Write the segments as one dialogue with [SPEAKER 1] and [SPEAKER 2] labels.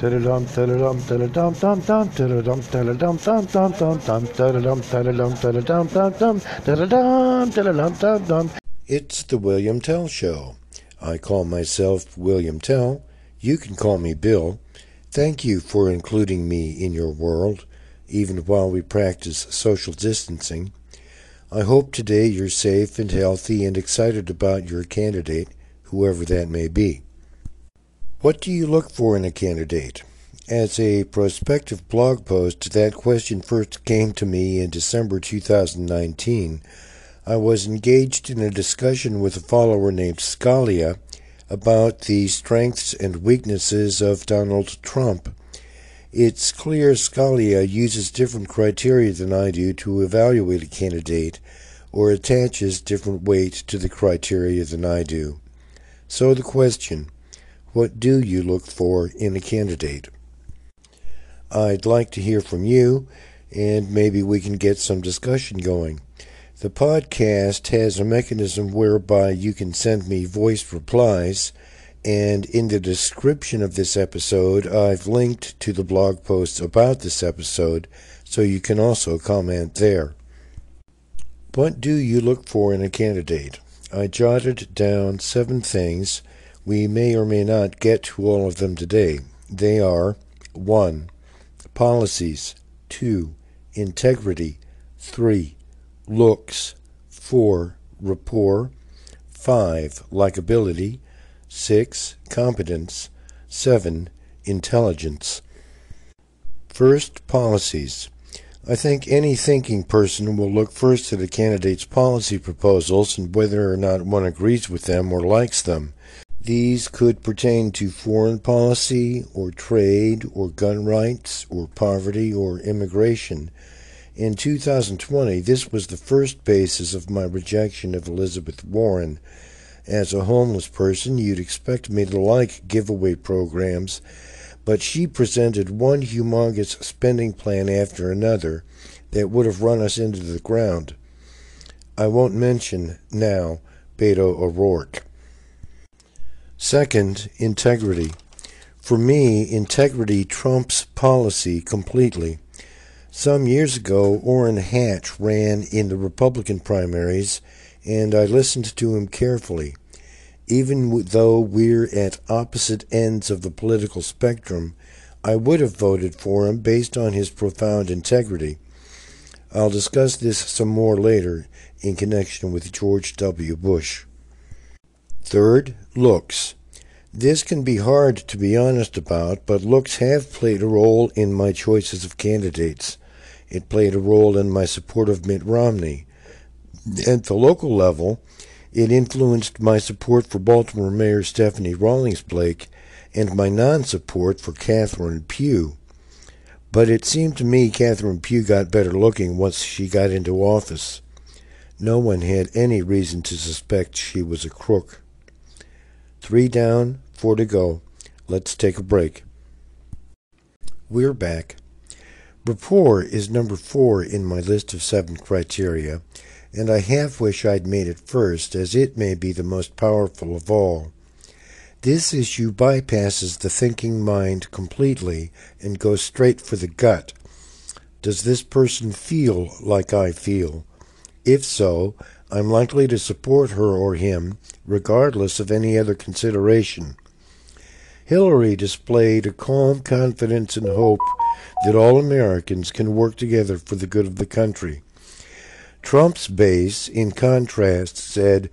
[SPEAKER 1] Dum, dum, dum, dum, dum, dum, dum, dum, dum, dum.
[SPEAKER 2] It's the William Tell Show. I call myself William Tell. You can call me Bill. Thank you for including me in your world, even while we practice social distancing. I hope today you're safe and healthy and excited about your candidate, whoever that may be. What do you look for in a candidate? As a prospective blog post, that question first came to me in December 2019. I was engaged in a discussion with a follower named Scalia about the strengths and weaknesses of Donald Trump. It's clear Scalia uses different criteria than I do to evaluate a candidate or attaches different weight to the criteria than I do. So the question what do you look for in a candidate? I'd like to hear from you, and maybe we can get some discussion going. The podcast has a mechanism whereby you can send me voice replies, and in the description of this episode, I've linked to the blog posts about this episode, so you can also comment there. What do you look for in a candidate? I jotted down seven things we may or may not get to all of them today. They are 1. Policies, 2. Integrity, 3. Looks, 4. Rapport, 5. Likability, 6. Competence, 7. Intelligence. First, policies. I think any thinking person will look first at a candidate's policy proposals and whether or not one agrees with them or likes them. These could pertain to foreign policy or trade or gun rights or poverty or immigration. In 2020, this was the first basis of my rejection of Elizabeth Warren. As a homeless person, you'd expect me to like giveaway programs, but she presented one humongous spending plan after another that would have run us into the ground. I won't mention now Beto O'Rourke. Second, integrity. For me, integrity trumps policy completely. Some years ago, Orrin Hatch ran in the Republican primaries, and I listened to him carefully. Even though we're at opposite ends of the political spectrum, I would have voted for him based on his profound integrity. I'll discuss this some more later in connection with George W. Bush. Third, looks. This can be hard to be honest about, but looks have played a role in my choices of candidates. It played a role in my support of Mitt Romney. At the local level, it influenced my support for Baltimore Mayor Stephanie Rawlings Blake and my non support for Catherine Pugh. But it seemed to me Catherine Pugh got better looking once she got into office. No one had any reason to suspect she was a crook. Three down, four to go. Let's take a break. We're back. Rapport is number four in my list of seven criteria, and I half wish I'd made it first, as it may be the most powerful of all. This issue bypasses the thinking mind completely and goes straight for the gut. Does this person feel like I feel? If so, I'm likely to support her or him, regardless of any other consideration. Hillary displayed a calm confidence and hope that all Americans can work together for the good of the country. Trump's base, in contrast, said,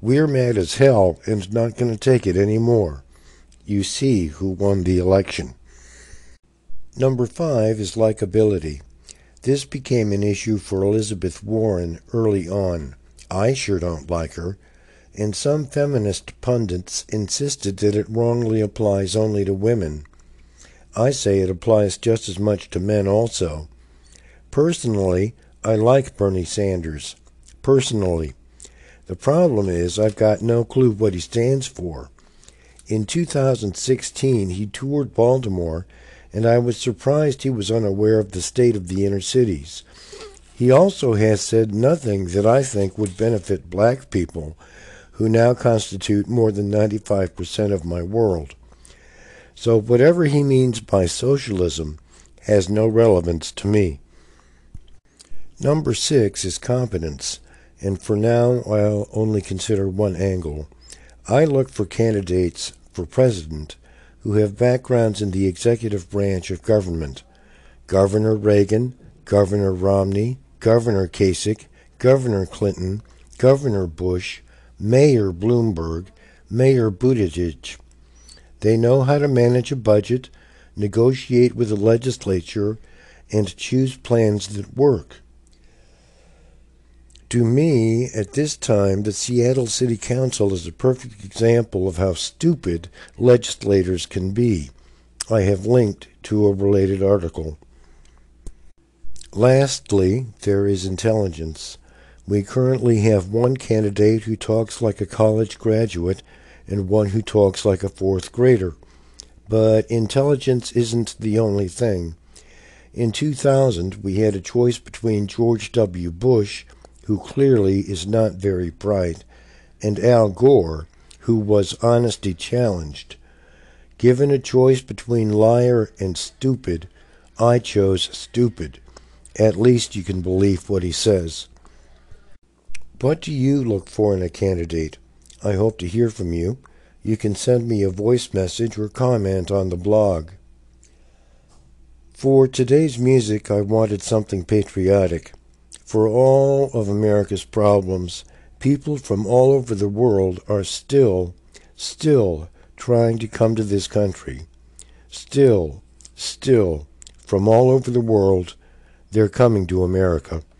[SPEAKER 2] We're mad as hell and not going to take it any more. You see who won the election. Number five is likability. This became an issue for Elizabeth Warren early on. I sure don't like her, and some feminist pundits insisted that it wrongly applies only to women. I say it applies just as much to men also. Personally, I like Bernie Sanders. Personally. The problem is I've got no clue what he stands for. In 2016, he toured Baltimore, and I was surprised he was unaware of the state of the inner cities. He also has said nothing that I think would benefit black people, who now constitute more than 95% of my world. So whatever he means by socialism has no relevance to me. Number six is competence, and for now I'll only consider one angle. I look for candidates for president who have backgrounds in the executive branch of government. Governor Reagan, Governor Romney, Governor Kasich, Governor Clinton, Governor Bush, Mayor Bloomberg, Mayor Buttigieg. They know how to manage a budget, negotiate with the legislature, and choose plans that work. To me, at this time, the Seattle City Council is a perfect example of how stupid legislators can be. I have linked to a related article. Lastly, there is intelligence. We currently have one candidate who talks like a college graduate and one who talks like a fourth grader. But intelligence isn't the only thing. In 2000, we had a choice between George W. Bush, who clearly is not very bright, and Al Gore, who was honesty challenged. Given a choice between liar and stupid, I chose stupid. At least you can believe what he says. What do you look for in a candidate? I hope to hear from you. You can send me a voice message or comment on the blog. For today's music, I wanted something patriotic. For all of America's problems, people from all over the world are still, still trying to come to this country. Still, still, from all over the world, they're coming to America.